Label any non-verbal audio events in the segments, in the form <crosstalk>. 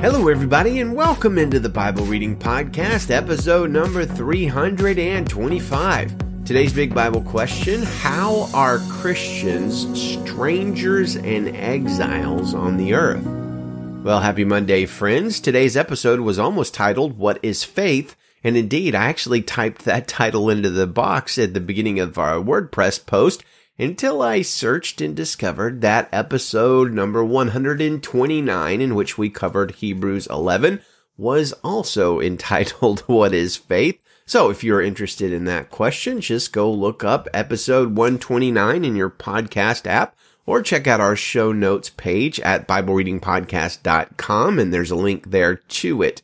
Hello, everybody, and welcome into the Bible Reading Podcast, episode number 325. Today's big Bible question How are Christians strangers and exiles on the earth? Well, happy Monday, friends. Today's episode was almost titled, What is Faith? And indeed, I actually typed that <laughs> title into the box at the beginning of our WordPress post until I searched and discovered that episode number 129, in which we covered Hebrews 11, was also <laughs> entitled What is Faith? So if you're interested in that question, just go look up episode 129 in your podcast app or check out our show notes page at BibleReadingPodcast.com and there's a link there to it.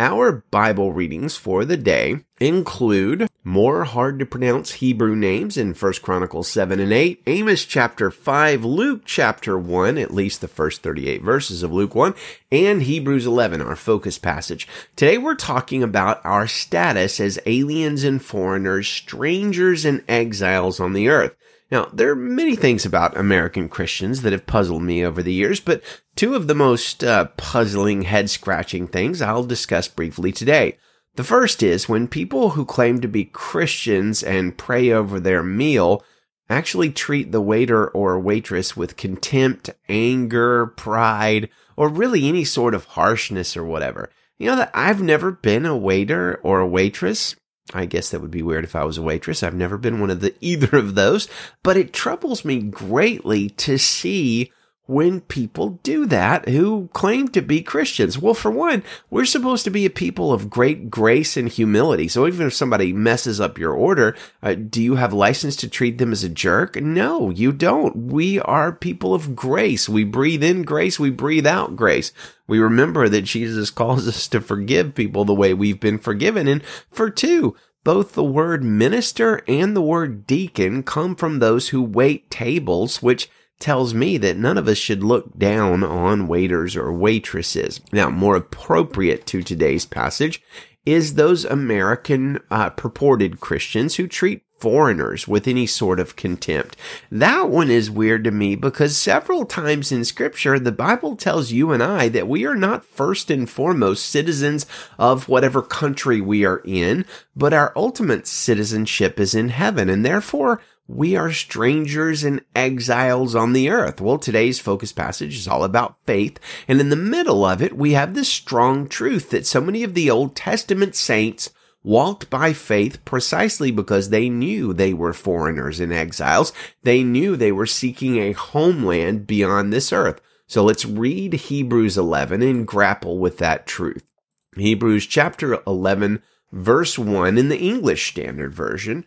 Our Bible readings for the day include more hard to pronounce Hebrew names in 1 Chronicles 7 and 8, Amos chapter 5, Luke chapter 1, at least the first 38 verses of Luke 1, and Hebrews 11, our focus passage. Today we're talking about our status as aliens and foreigners, strangers and exiles on the earth. Now, there are many things about American Christians that have puzzled me over the years, but two of the most uh, puzzling, head scratching things I'll discuss briefly today. The first is when people who claim to be Christians and pray over their meal actually treat the waiter or waitress with contempt, anger, pride, or really any sort of harshness or whatever. You know that I've never been a waiter or a waitress. I guess that would be weird if I was a waitress. I've never been one of the <laughs> either of those, but it troubles me greatly to see when people do that who claim to be Christians. Well, for one, we're supposed to be a people of great grace and humility. So even if somebody messes up your order, uh, do you have license to treat them as a jerk? No, you don't. We are people of grace. We breathe in grace. We breathe out grace. We remember that Jesus <laughs> calls us to forgive people the way we've been forgiven. And for two, both the word minister and the word deacon come from those who wait tables, which tells me that none of us should look down on waiters or waitresses. Now, more appropriate to today's passage is those American uh, purported Christians who treat foreigners with any sort of contempt. That one is weird to me because several times in scripture, the Bible tells you and I that we are not first and foremost citizens of whatever country we are in, but our ultimate citizenship is in heaven. And therefore, we are strangers and exiles on the earth. Well, today's focus passage is all about faith. And in the middle of it, we have this strong truth that so many of the Old Testament saints walked by faith precisely because they knew they were foreigners and exiles. They knew they were seeking a homeland beyond this earth. So let's read Hebrews 11 and grapple with that truth. Hebrews chapter 11 verse 1 in the English Standard Version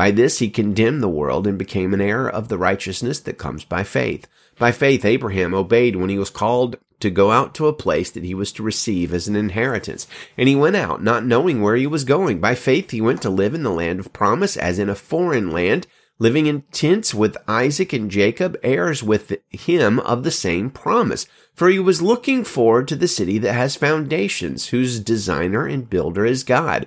By this he condemned the world and became an heir of the righteousness that comes by faith. By faith Abraham obeyed when he was called to go out to a place that he was to receive as an inheritance. And he went out, not knowing where he was going. By faith he went to live in the land of promise as in a foreign land, living in tents with Isaac and Jacob, heirs with him of the same promise. For he was looking forward to the city that has foundations, whose designer and builder is God.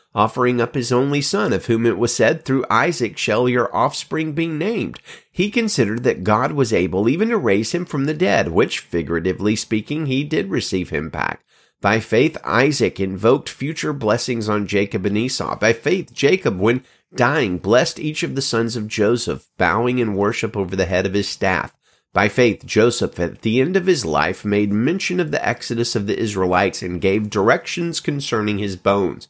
offering up his only son, of whom it was said, Through Isaac shall your offspring be named. He considered that God was able even to raise him from the dead, which, figuratively speaking, he did receive him back. By faith, Isaac invoked future blessings on Jacob and Esau. By faith, Jacob, when dying, blessed each of the sons of Joseph, bowing in worship over the head of his staff. By faith, Joseph, at the end of his life, made mention of the exodus of the Israelites and gave directions concerning his bones.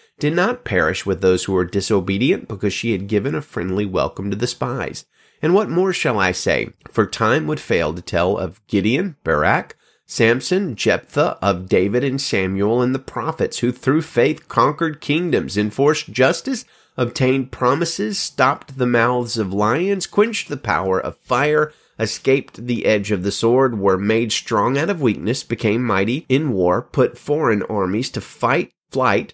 did not perish with those who were disobedient because she had given a friendly welcome to the spies. And what more shall I say? For time would fail to tell of Gideon, Barak, Samson, Jephthah, of David and Samuel and the prophets who through faith conquered kingdoms, enforced justice, obtained promises, stopped the mouths of lions, quenched the power of fire, escaped the edge of the sword, were made strong out of weakness, became mighty in war, put foreign armies to fight, flight,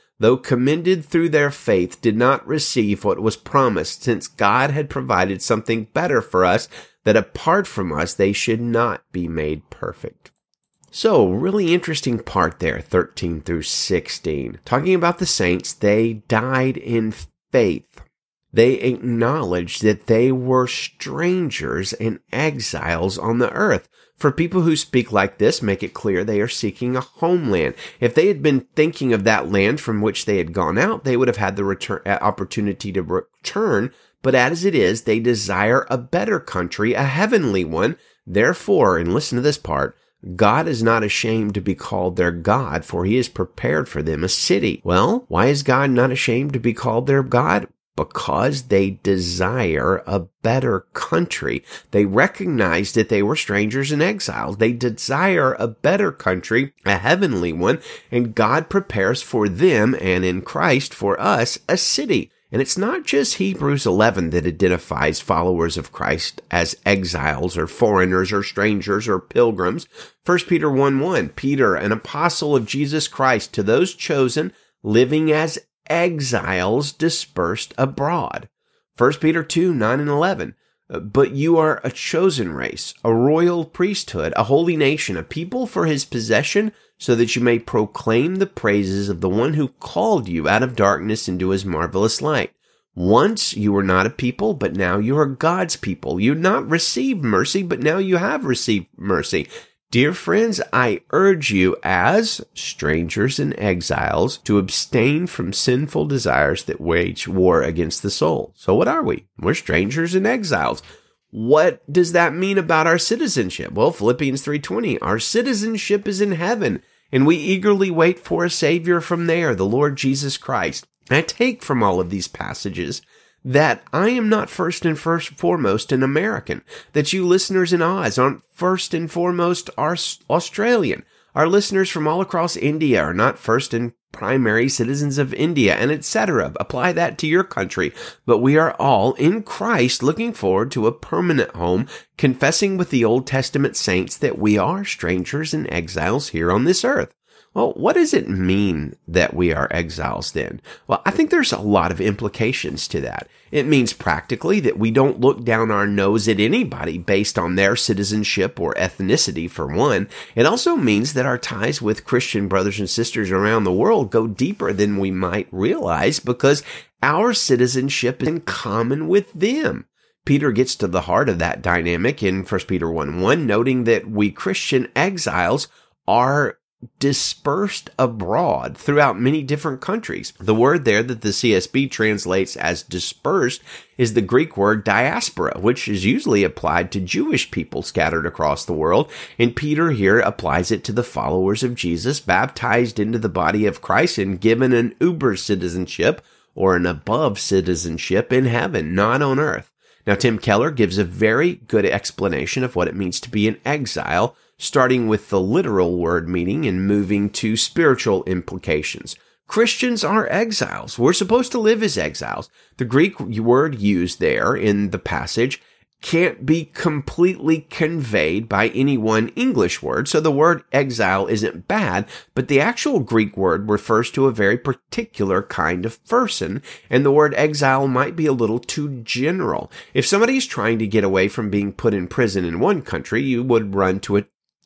though commended through their faith, did not receive what was promised, since God had provided something better for us, that apart from us they should not be made perfect. So, really interesting part there, 13 through 16. Talking about the saints, they died in faith. They acknowledged that they were strangers and exiles on the earth. For people who speak like this, make it clear they are seeking a homeland. If they had been thinking of that land from which they had gone out, they would have had the return, uh, opportunity to return. But as it is, they desire a better country, a heavenly one. Therefore, and listen to this part, God is not ashamed to be called their God, for he has prepared for them a city. Well, why is God not ashamed to be called their God? Because they desire a better country. They recognize that they were strangers and exiles. They desire a better country, a heavenly one, and God prepares for them and in Christ for us a city. And it's not just Hebrews 11 that identifies followers of Christ as exiles or foreigners or strangers or pilgrims. 1 Peter 1 1, Peter, an apostle of Jesus Christ, to those chosen, living as exiles dispersed abroad. 1 Peter 2, 9 and 11. Uh, but you are a chosen race, a royal priesthood, a holy nation, a people for his possession, so that you may proclaim the praises of the one who called you out of darkness into his marvelous light. Once you were not a people, but now you are God's people. You not received mercy, but now you have received mercy. Dear friends, I urge you as strangers and exiles to abstain from sinful desires that wage war against the soul. So what are we? We're strangers and exiles. What does that mean about our citizenship? Well, Philippians 3:20, our citizenship is in heaven, and we eagerly wait for a savior from there, the Lord Jesus Christ. I take from all of these passages that I am not first and first foremost an American, that you listeners in Oz aren't first and foremost Australian. Our listeners from all across India are not first and primary citizens of India and etc. Apply that to your country. But we are all in Christ looking forward to a permanent home, confessing with the Old Testament saints that we are strangers and exiles here on this earth. Well, what does it mean that we are exiles then? Well, I think there's a lot of implications to that. It means practically that we don't look down our nose at anybody based on their citizenship or ethnicity, for one. It also means that our ties with Christian brothers and sisters around the world go deeper than we might realize because our citizenship is in common with them. Peter gets to the heart of that dynamic in 1 Peter 1 1, noting that we Christian exiles are dispersed abroad throughout many different countries. The word there that the CSB translates as dispersed is the Greek word diaspora, which is usually applied to Jewish people scattered across the world. And Peter here applies it to the followers of Jesus, baptized into the body of Christ and given an uber citizenship or an above citizenship in heaven, not on earth. Now, Tim Keller gives a very good explanation of what it means to be an exile starting with the literal word meaning and moving to spiritual implications. Christians are exiles. We're supposed to live as exiles. The Greek word used there in the passage can't be completely conveyed by any one English word. So the word exile isn't bad, but the actual Greek word refers to a very particular kind of person. And the word exile might be a little too general. If somebody's trying to get away from being put in prison in one country, you would run to a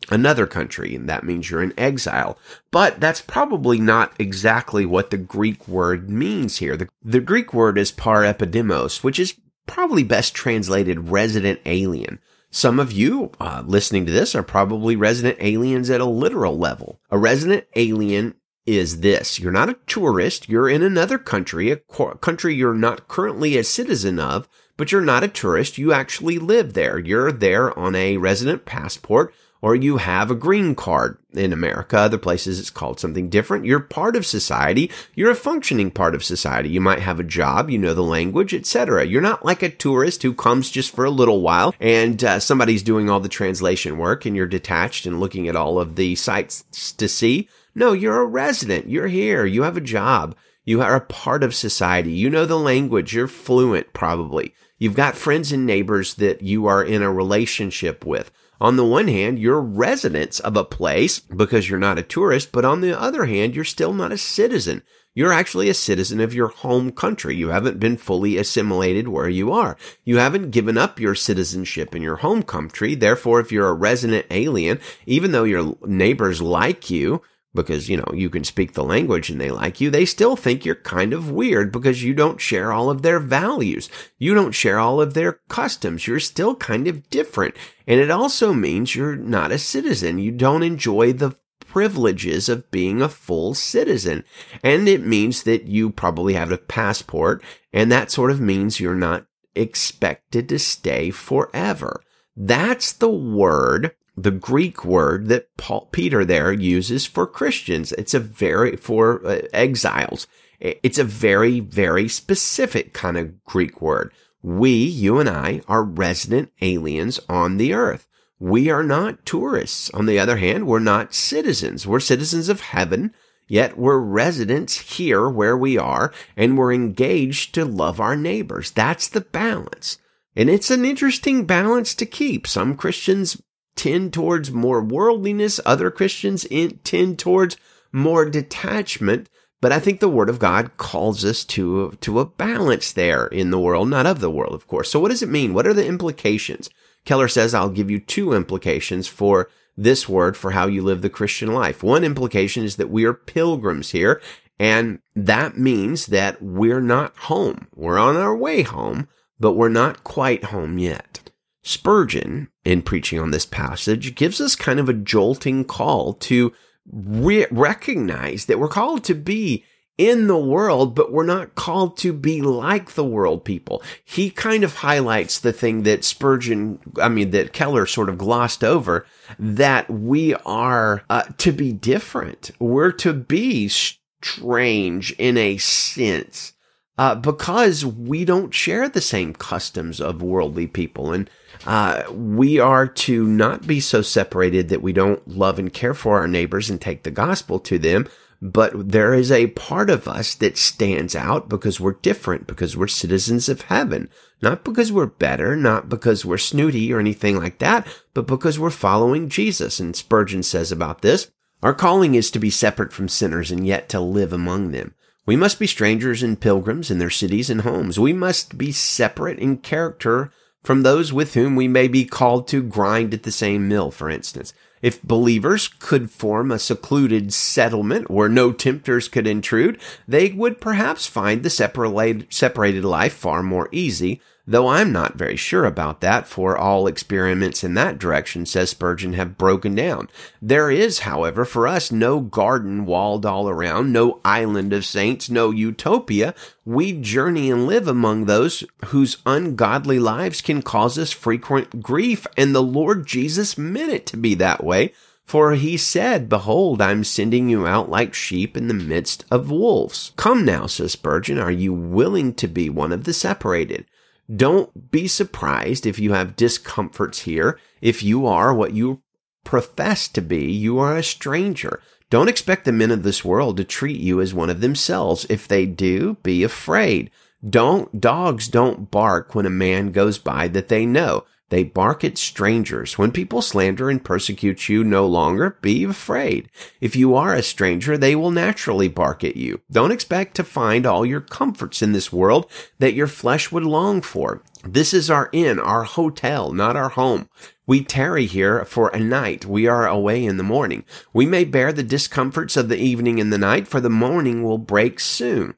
another country, and that means you're in exile. But that's probably not exactly what the Greek word means here. The, the Greek word is parepidemos, which is probably best translated resident alien. Some of you uh, listening to this are probably resident aliens at a literal level. A resident alien is this. You're not a tourist. You're in another country, a country you're not currently a citizen of, but you're not a tourist. You actually live there. You're there on a resident passport or you have a green card in America. Other places it's called something different. You're part of society. You're a functioning part of society. You might have a job, you know the language, etc. You're not like a tourist who comes just for a little while and uh, somebody's doing all the translation work and you're detached and looking at all of the sites to see. No, you're a resident. You're here. You have a job. You are a part of society. You know the language. You're fluent probably. You've got friends and neighbors that you are in a relationship with. On the one hand, you're residents of a place because you're not a tourist, but on the other hand, you're still not a citizen. You're actually a citizen of your home country. You haven't been fully assimilated where you are. You haven't given up your citizenship in your home country. Therefore, if you're a resident alien, even though your neighbors like you, because, you know, you can speak the language and they like you, they still think you're kind of weird because you don't share all of their values. You don't share all of their customs. You're still kind of different. And it also means you're not a citizen. You don't enjoy the privileges of being a full citizen. And it means that you probably have a passport and that sort of means you're not expected to stay forever. That's the word the Greek word that Paul, Peter there uses for Christians. It's a very, for uh, exiles. It's a very, very specific kind of Greek word. We, you and I, are resident aliens on the earth. We are not tourists. On the other hand, we're not citizens. We're citizens of heaven, yet we're residents here where we are, and we're engaged to love our neighbors. That's the balance. And it's an interesting balance to keep. Some Christians tend towards more worldliness. Other Christians tend towards more detachment. But I think the word of God calls us to, to a balance there in the world, not of the world, of course. So what does it mean? What are the implications? Keller says, I'll give you two implications for this word for how you live the Christian life. One implication is that we are pilgrims here. And that means that we're not home. We're on our way home, but we're not quite home yet. Spurgeon, in preaching on this passage, gives us kind of a jolting call to re- recognize that we're called to be in the world, but we're not called to be like the world people. He kind of highlights the thing that Spurgeon, I mean, that Keller sort of glossed over, that we are uh, to be different. We're to be strange in a sense uh, because we don't share the same customs of worldly people. And uh, we are to not be so separated that we don't love and care for our neighbors and take the gospel to them. But there is a part of us that stands out because we're different, because we're citizens of heaven. Not because we're better, not because we're snooty or anything like that, but because we're following Jesus. And Spurgeon says about this, our calling is to be separate from sinners and yet to live among them. We must be strangers and pilgrims in their cities and homes. We must be separate in character from those with whom we may be called to grind at the same mill, for instance. If believers could form a secluded settlement where no tempters could intrude, they would perhaps find the separated life far more easy Though I'm not very sure about that, for all experiments in that direction, says Spurgeon, have broken down. There is, however, for us no garden walled all around, no island of saints, no utopia. We journey and live among those whose ungodly lives can cause us frequent grief, and the Lord Jesus meant it to be that way. For he said, Behold, I'm sending you out like sheep in the midst of wolves. Come now, says Spurgeon, are you willing to be one of the separated? Don't be surprised if you have discomforts here. If you are what you profess to be, you are a stranger. Don't expect the men of this world to treat you as one of themselves. If they do, be afraid. Don't, dogs don't bark when a man goes by that they know. They bark at strangers. When people slander and persecute you no longer, be afraid. If you are a stranger, they will naturally bark at you. Don't expect to find all your comforts in this world that your flesh would long for. This is our inn, our hotel, not our home. We tarry here for a night. We are away in the morning. We may bear the discomforts of the evening and the night, for the morning will break soon.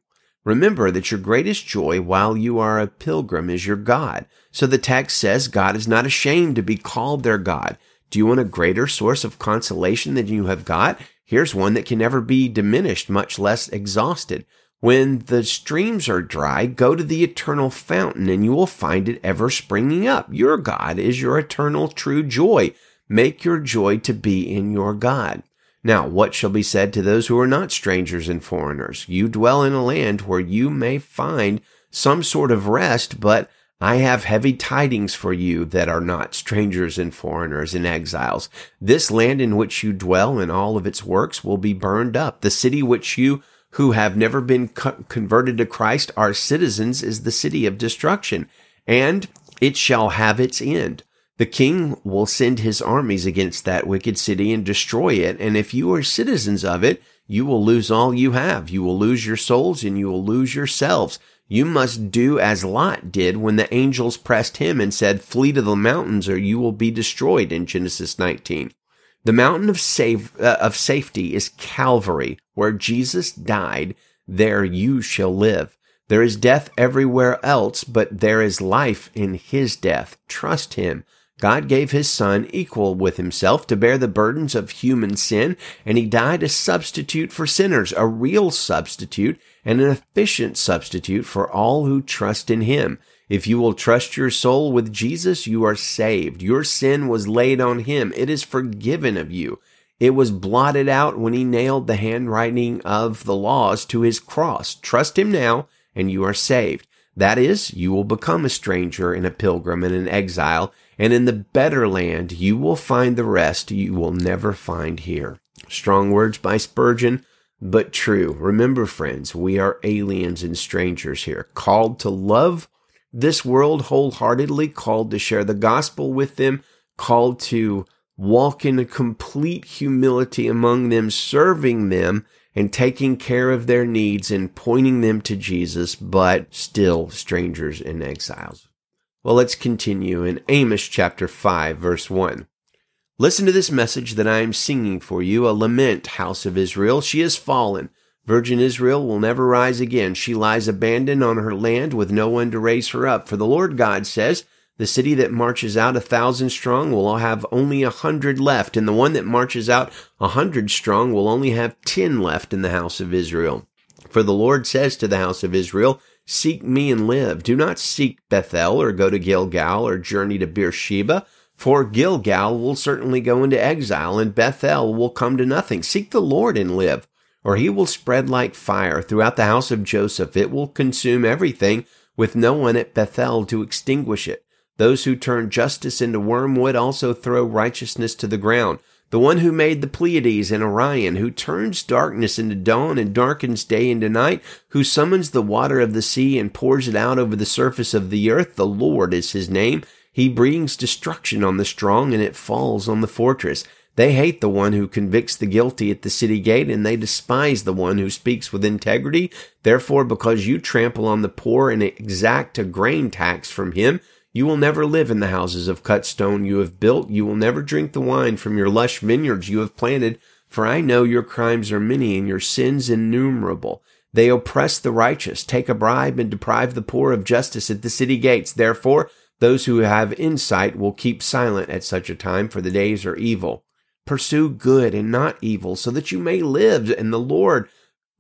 Remember that your greatest joy while you are a pilgrim is your God. So the text says God is not ashamed to be called their God. Do you want a greater source of consolation than you have got? Here's one that can never be diminished, much less exhausted. When the streams are dry, go to the eternal fountain and you will find it ever springing up. Your God is your eternal true joy. Make your joy to be in your God. Now, what shall be said to those who are not strangers and foreigners? You dwell in a land where you may find some sort of rest, but I have heavy tidings for you that are not strangers and foreigners and exiles. This land in which you dwell and all of its works will be burned up. The city which you who have never been co- converted to Christ are citizens is the city of destruction, and it shall have its end. The king will send his armies against that wicked city and destroy it. And if you are citizens of it, you will lose all you have. You will lose your souls and you will lose yourselves. You must do as Lot did when the angels pressed him and said, flee to the mountains or you will be destroyed in Genesis 19. The mountain of, save, uh, of safety is Calvary, where Jesus died. There you shall live. There is death everywhere else, but there is life in his death. Trust him. God gave his son equal with himself to bear the burdens of human sin, and he died a substitute for sinners, a real substitute and an efficient substitute for all who trust in him. If you will trust your soul with Jesus, you are saved. Your sin was laid on him. It is forgiven of you. It was blotted out when he nailed the handwriting of the laws to his cross. Trust him now and you are saved. That is, you will become a stranger and a pilgrim and an exile and in the better land you will find the rest you will never find here. Strong words by Spurgeon, but true. Remember, friends, we are aliens and strangers here, called to love this world wholeheartedly, called to share the gospel with them, called to walk in complete humility among them, serving them and taking care of their needs and pointing them to Jesus, but still strangers and exiles. Well, let's continue in Amos chapter 5, verse 1. Listen to this message that I am singing for you, a lament, house of Israel. She has fallen. Virgin Israel will never rise again. She lies abandoned on her land with no one to raise her up. For the Lord God says, the city that marches out a thousand strong will have only a hundred left, and the one that marches out a hundred strong will only have ten left in the house of Israel. For the Lord says to the house of Israel, Seek me and live. Do not seek Bethel or go to Gilgal or journey to Beersheba, for Gilgal will certainly go into exile and Bethel will come to nothing. Seek the Lord and live. or he will spread like fire throughout the house of Joseph. It will consume everything with no one at Bethel to extinguish it. Those who turn justice into wormwood also throw righteousness to the ground. The one who made the Pleiades and Orion, who turns darkness into dawn and darkens day into night, who summons the water of the sea and pours it out over the surface of the earth, the Lord is his name. He brings destruction on the strong and it falls on the fortress. They hate the one who convicts the guilty at the city gate, and they despise the one who speaks with integrity. Therefore, because you trample on the poor and exact a grain tax from him, you will never live in the houses of cut stone you have built. You will never drink the wine from your lush vineyards you have planted. For I know your crimes are many and your sins innumerable. They oppress the righteous, take a bribe, and deprive the poor of justice at the city gates. Therefore, those who have insight will keep silent at such a time, for the days are evil. Pursue good and not evil, so that you may live, and the Lord,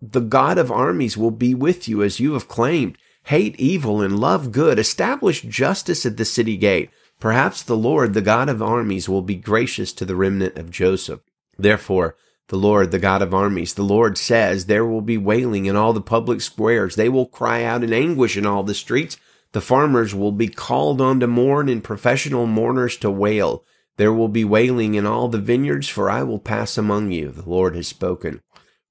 the God of armies, will be with you as you have claimed. Hate evil and love good. Establish justice at the city gate. Perhaps the Lord, the God of armies, will be gracious to the remnant of Joseph. Therefore, the Lord, the God of armies, the Lord says, there will be wailing in all the public squares. They will cry out in anguish in all the streets. The farmers will be called on to mourn and professional mourners to wail. There will be wailing in all the vineyards, for I will pass among you. The Lord has spoken.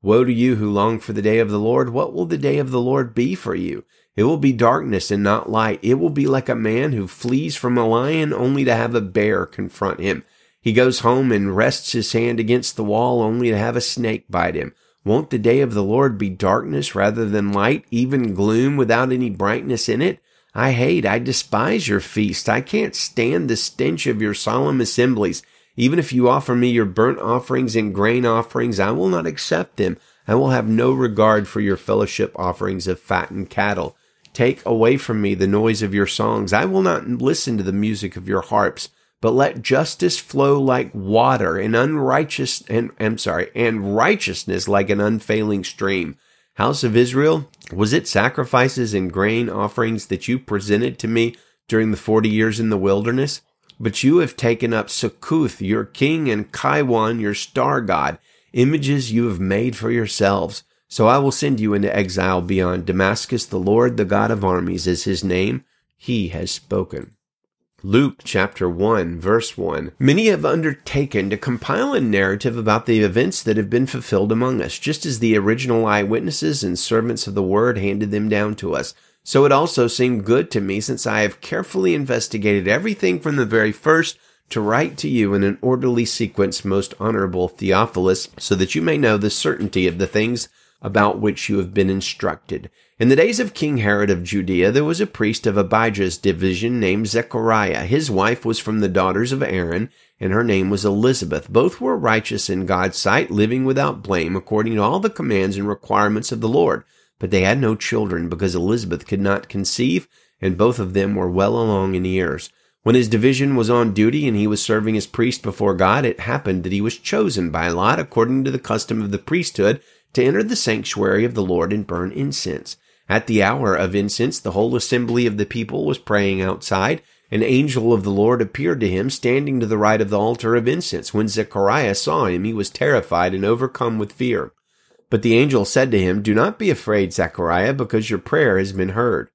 Woe to you who long for the day of the Lord. What will the day of the Lord be for you? It will be darkness and not light. It will be like a man who flees from a lion only to have a bear confront him. He goes home and rests his hand against the wall only to have a snake bite him. Won't the day of the Lord be darkness rather than light, even gloom without any brightness in it? I hate, I despise your feast. I can't stand the stench of your solemn assemblies. Even if you offer me your burnt offerings and grain offerings, I will not accept them. I will have no regard for your fellowship offerings of fattened cattle. Take away from me the noise of your songs. I will not listen to the music of your harps, but let justice flow like water and unrighteous and I'm sorry, and righteousness like an unfailing stream. House of Israel, was it sacrifices and grain offerings that you presented to me during the forty years in the wilderness? But you have taken up Sakkuth, your king, and Kaiwan, your star god, images you have made for yourselves. So I will send you into exile beyond Damascus. The Lord, the God of armies, is his name. He has spoken. Luke chapter 1 verse 1. Many have undertaken to compile a narrative about the events that have been fulfilled among us, just as the original eyewitnesses and servants of the word handed them down to us. So it also seemed good to me, since I have carefully investigated everything from the very first, to write to you in an orderly sequence, most honorable Theophilus, so that you may know the certainty of the things about which you have been instructed. In the days of King Herod of Judea, there was a priest of Abijah's division named Zechariah. His wife was from the daughters of Aaron, and her name was Elizabeth. Both were righteous in God's sight, living without blame, according to all the commands and requirements of the Lord. But they had no children, because Elizabeth could not conceive, and both of them were well along in years. When his division was on duty and he was serving as priest before God, it happened that he was chosen by Lot according to the custom of the priesthood to enter the sanctuary of the Lord and burn incense. At the hour of incense, the whole assembly of the people was praying outside. An angel of the Lord appeared to him, standing to the right of the altar of incense. When Zechariah saw him, he was terrified and overcome with fear. But the angel said to him, Do not be afraid, Zechariah, because your prayer has been heard.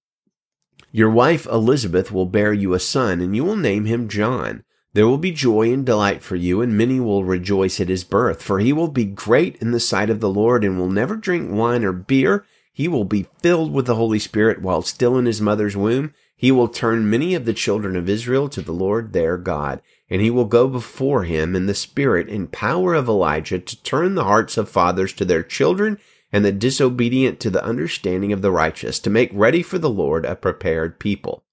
Your wife Elizabeth will bear you a son, and you will name him John. There will be joy and delight for you, and many will rejoice at his birth, for he will be great in the sight of the Lord and will never drink wine or beer. He will be filled with the Holy Spirit while still in his mother's womb. He will turn many of the children of Israel to the Lord their God, and he will go before him in the spirit and power of Elijah to turn the hearts of fathers to their children and the disobedient to the understanding of the righteous, to make ready for the Lord a prepared people.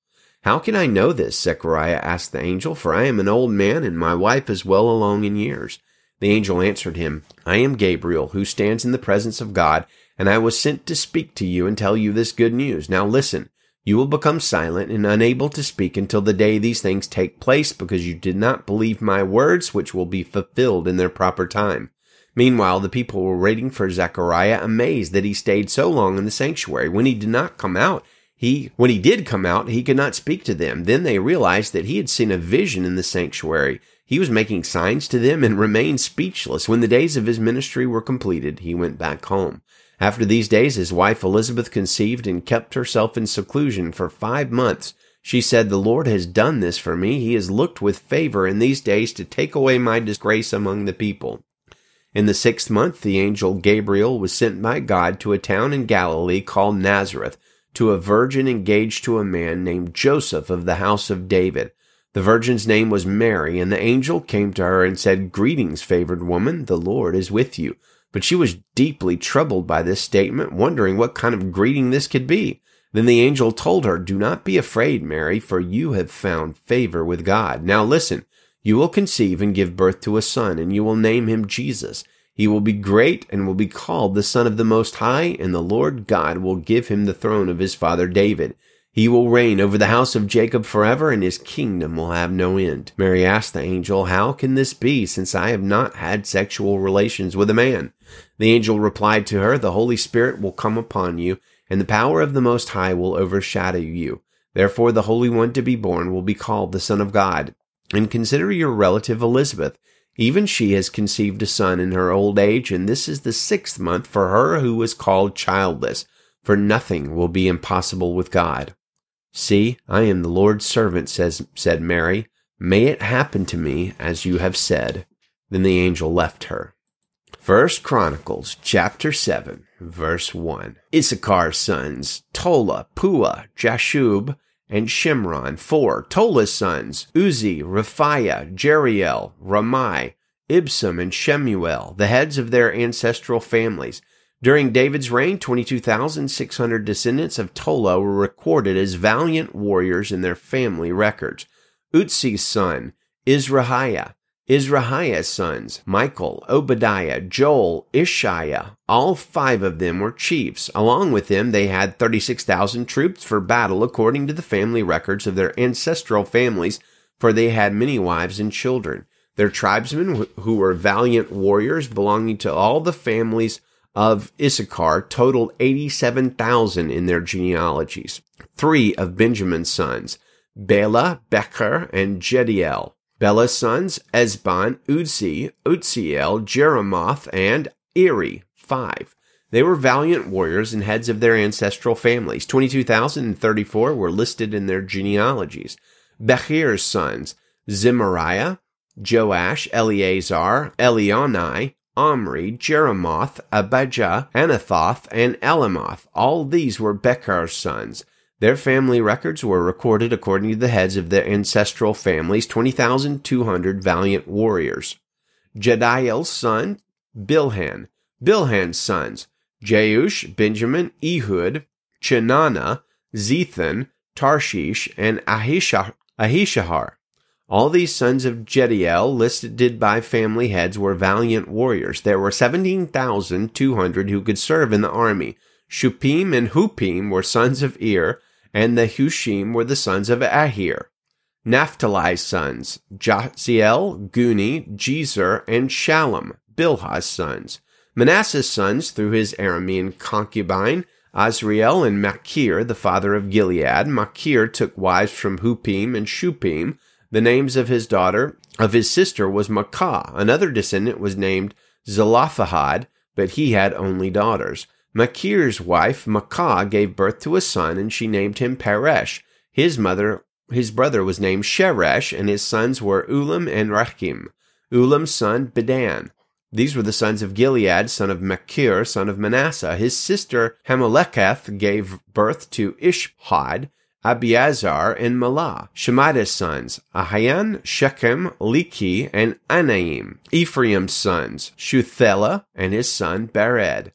How can I know this? Zechariah asked the angel, for I am an old man and my wife is well along in years. The angel answered him, I am Gabriel, who stands in the presence of God, and I was sent to speak to you and tell you this good news. Now listen, you will become silent and unable to speak until the day these things take place, because you did not believe my words, which will be fulfilled in their proper time. Meanwhile, the people were waiting for Zechariah, amazed that he stayed so long in the sanctuary. When he did not come out, he, when he did come out, he could not speak to them. Then they realized that he had seen a vision in the sanctuary. He was making signs to them and <laughs> remained speechless. When the days of his ministry were completed, he went back home. After these days, his wife Elizabeth conceived and kept herself in seclusion for five months. She said, The Lord has done this for me. He has looked with favor in these days to take away my disgrace among the people. In the sixth month, the angel Gabriel was sent by God to a town in Galilee called Nazareth, to a virgin engaged to a man named Joseph of the house of David. The virgin's name was Mary, and the angel came to her and said, Greetings, favored woman, the Lord is with you. But she was deeply troubled by this statement, wondering what kind of greeting this could be. Then the angel told her, Do not be afraid, Mary, for you have found favor with God. Now listen, you will conceive and give birth to a son, and you will name him Jesus. He will be great and will be called the Son of the Most High, and the Lord God will give him the throne of his father David. He will reign over the house of Jacob forever, and his kingdom will have no end. Mary asked the angel, How can this be, since I have not had sexual relations with a man? The angel replied to her, The Holy Spirit will come upon you, and the power of the Most High will overshadow you. Therefore the Holy One to be born will be called the Son of God. And consider your relative Elizabeth. Even she has conceived a son in her old age, and this is the sixth month for her who was called childless, for nothing will be impossible with God. See, I am the Lord's servant, says, said Mary. May it happen to me as you have said. Then the angel left her. First Chronicles chapter 7 verse 1. Issachar's sons, Tola, Puah, Jashub, and Shimron. 4. Tola's sons, Uzzi, Rephaiah, Jeriel, Ramai, Ibsam, and Shemuel, the heads of their ancestral families. During David's reign, 22,600 descendants of Tola were recorded as valiant warriors in their family records. Uzzi's son, Izrahiah, Izrahiah's sons, Michael, Obadiah, Joel, Isshiah, all five of them were chiefs. Along with them, they had 36,000 troops for battle according to the family records of their ancestral families, for they had many wives and children. Their tribesmen, who were valiant warriors belonging to all the families of Issachar, totaled 87,000 in their genealogies. Three of Benjamin's sons, Bela, Becher, and Jediel Bela's sons, Ezbon, Uzzi, Uzziel, Jerimoth, and Iri, five. They were valiant warriors and heads of their ancestral families. 22,034 were listed in their genealogies. Becher's sons, Zemirah, Joash, Eleazar, Elioenai, Omri, Jeremoth, Abijah, Anathoth, and Alemeth. All these were Becher's sons. Their family records were recorded according to the heads of their ancestral families, 20,200 valiant warriors. Jediel's son, Bilhan. Bilhan's sons, Jeush, Benjamin, Ehud, Chenaanah, Zethan, Tarshish, and Ahishahar. All these sons of Jediel, listed by family heads, were valiant warriors. There were 17,200 who could serve in the army. Shuppim and Huppim were sons of Ir, and the Hushim were the sons of Aher. Naphtali's sons, Jahziel, Guni, Jezer, and Shallum, Bilhah's sons. Manasseh's sons through his Aramean concubine, Asriel and Machir, the father of Gilead. Machir took wives from Huppim and Shuppim. The names of his daughter, of his sister, was Maacah. Another descendant was named Zelophehad, but he had only daughters. Machir's wife, Maacah, gave birth to a son, and she named him Peresh. His mother, his brother was named Sheresh, and his sons were Ulam and Rakem. Ulam's son, Bedan. These were the sons of Gilead, son of Machir, son of Manasseh. His sister Hammolecheth gave birth to Ishhod, Abiezer, and Mahlah. Shemida's sons, Ahian, Shechem, Likhi, and Aniam. Ephraim's sons, Shuthelah, and his son Bered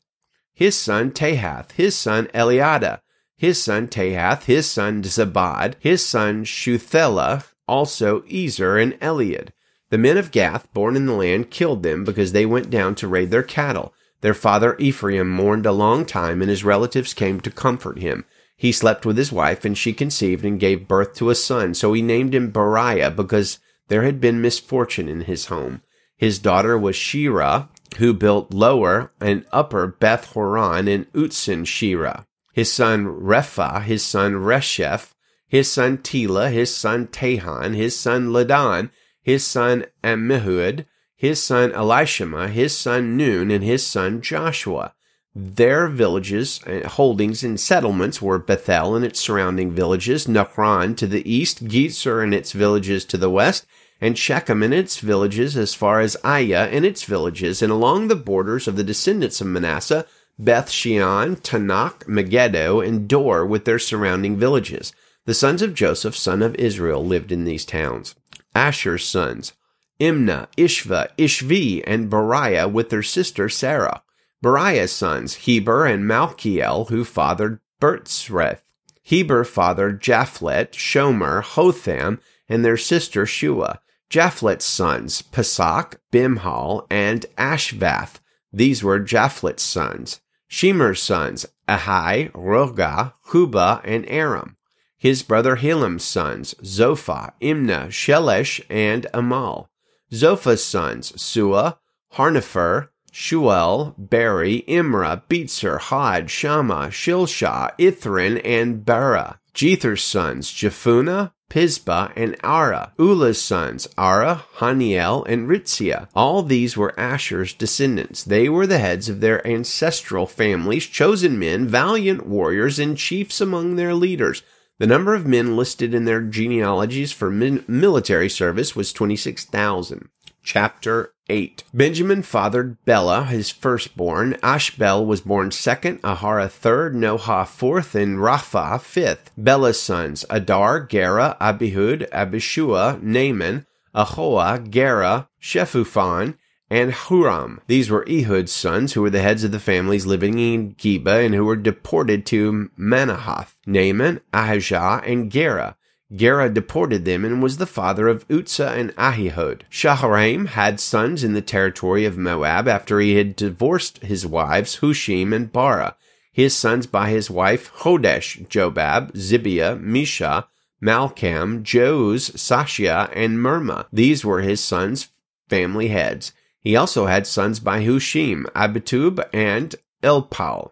his son Tahath, his son Eleadah, his son Tahath, his son Zabad, his son Shuthelah, also Ezer and Elead. The men of Gath, born in the land, killed them because they went down to raid their cattle. Their father Ephraim mourned a long time, and his relatives came to comfort him. He slept with his wife, and she conceived and gave birth to a son. So he named him Beriah because there had been misfortune in his home. His daughter was Sheerah, who built lower and upper Beth Horon and Sheerah. His son Rephah, his son Resheph, his son Telah, his son Tahan, his son Ladan, his son Ammihud, his son Elishama, his son Nun, and his son Joshua. Their villages, uh, holdings, and settlements were Bethel and its surrounding villages, Naaran to the east, Gezer and its villages to the west, and Shechem and its villages as far as Ayyah and its villages, and along the borders of the descendants of Manasseh, Beth Shean, Taanach, Megiddo, and Dor with their surrounding villages. The sons of Joseph, son of Israel, lived in these towns. Asher's sons, Imnah, Ishvah, Ishvi, and Beriah with their sister Sarah. Beriah's sons, Heber and Malchiel, who fathered Birzaith. Heber fathered Japhlet, Shomer, Hotham, and their sister Shua. Japhlet's sons, Pasak, Bimhal, and Ashvath. These were Japhlet's sons. Shemer's sons, Ahai, Rohgah, Hubbah, and Aram his brother Helem's sons, Zophah, Imna, Shelesh, and Amal. Zophah's sons, Suah, Harnepher, Shual, Beri, Imrah, Beetzer, Hod, Shamma, Shilshah, Ithran, and Beera. Jether's sons, Jephunneh, Pispa, and Ara. Ulla's sons, Arah, Hanniel, and Rizia. All these were Asher's descendants. They were the heads of their ancestral families, chosen men, valiant warriors, and chiefs among their leaders. The number of men listed in their genealogies for min- military service was 26,000. Chapter 8. Benjamin fathered Bela, his firstborn. Ashbel was born second, Aharah third, Nohah fourth, and Rapha fifth. Bela's sons, Addar, Gera, Abihud, Abishua, Naaman, Ahoah, Gera, Shephuphan, and Huram. These were Ehud's sons, who were the heads of the families living in Geba and who were deported to Manahath. Naaman, Ahijah, and Gera. Gera deported them and was the father of Uzza and Ahihud. Shaharaim had sons in the territory of Moab after he had divorced his wives Hushim and Baara. His sons by his wife Hodesh, Jobab, Zibia, Misha, Malcam, Joz, Sashia, and Mirmah. These were his sons' family heads. He also had sons by Hushim, Abitub, and Elpaal.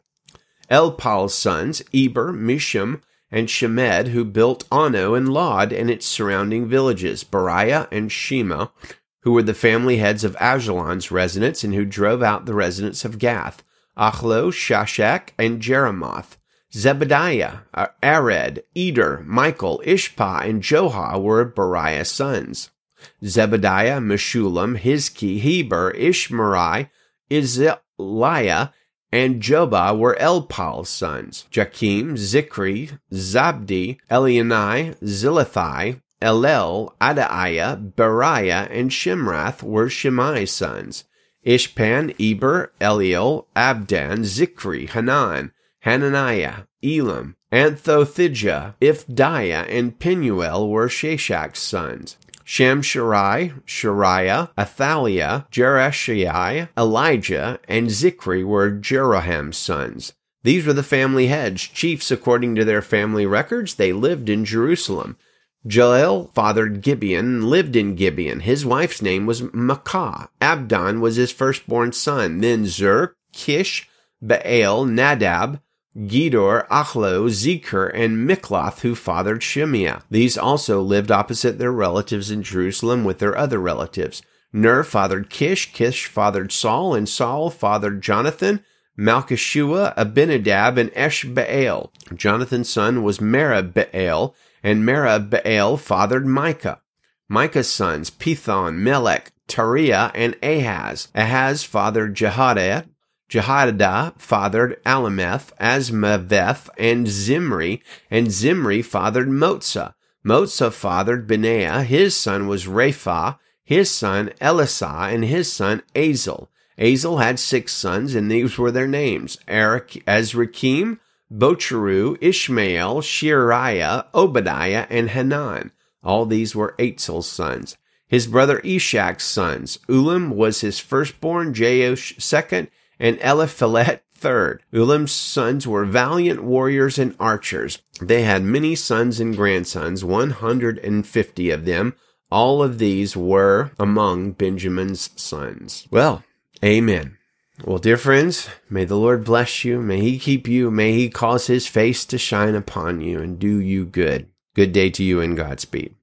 Elpaal's sons, Eber, Misham, and Shemed, who built Ono and Lod and its surrounding villages, Beriah and Shema, who were the family heads of Aijalon's residents and who drove out the residents of Gath, Achlo, Shashak, and Jeremoth. Zebadiah, uh, Arad, Eder, Michael, Ishpah, and Joha were Beriah's sons. Zebadiah, Meshullam, Hizki, Heber, Ishmerai, Izliah, and Jobab were Elpaal's sons. Jakim, Zikri, Zabdi, Elienai, Zillethai, Eliel, Adaiah, Beraiah, and Shimrath were Shimei's sons. Ishpan, Eber, Eliel, Abdon, Zikri, Hanan, Hananiah, Elam, Anthothijah, Iphdeiah, and Penuel were Shashak's sons. Shamsherai, Shehariah, Athaliah, Jerashai, Elijah, and Zikri were Jeroham's sons. These were the family heads, chiefs according to their family records. They lived in Jerusalem. Jeiel fathered Gibeon lived in Gibeon. His wife's name was Maacah. Abdon was his firstborn son. Then Zur, Kish, Baal, Nadab, Gedor, Achlo, Zecher, and Mikloth, who fathered Shimeah. These also lived opposite their relatives in Jerusalem with their other relatives. Ner fathered Kish, Kish fathered Saul, and Saul fathered Jonathan, Malchishua, Abinadab, and Eshbaal. Jonathan's son was Merib-Baal, and Merib-Baal fathered Micah. Micah's sons, Pithon, Melech, Tarea, and Ahaz. Ahaz fathered Jehoiada, Jehoiada fathered Alemeth, Azmaveth, and Zimri, and Zimri fathered Moza. Moza fathered Benaiah, his son was Rapha, his son Eleasah, and his son Azel. Azel had six sons, and these were their names, Eric, Azrikam, Bocheru, Ishmael, Sheariah, Obadiah, and Hanan. All these were Azel's sons. His brother Eshek's sons. Ulam was his firstborn, Jeush second, and Eliphelet third. Ulam's sons were valiant warriors and archers. They had many sons and grandsons, 150 of them. All of these were among Benjamin's sons. Well, amen. Well, dear friends, may the Lord bless you. May he keep you. May he cause his face to shine upon you and do you good. Good day to you and Godspeed.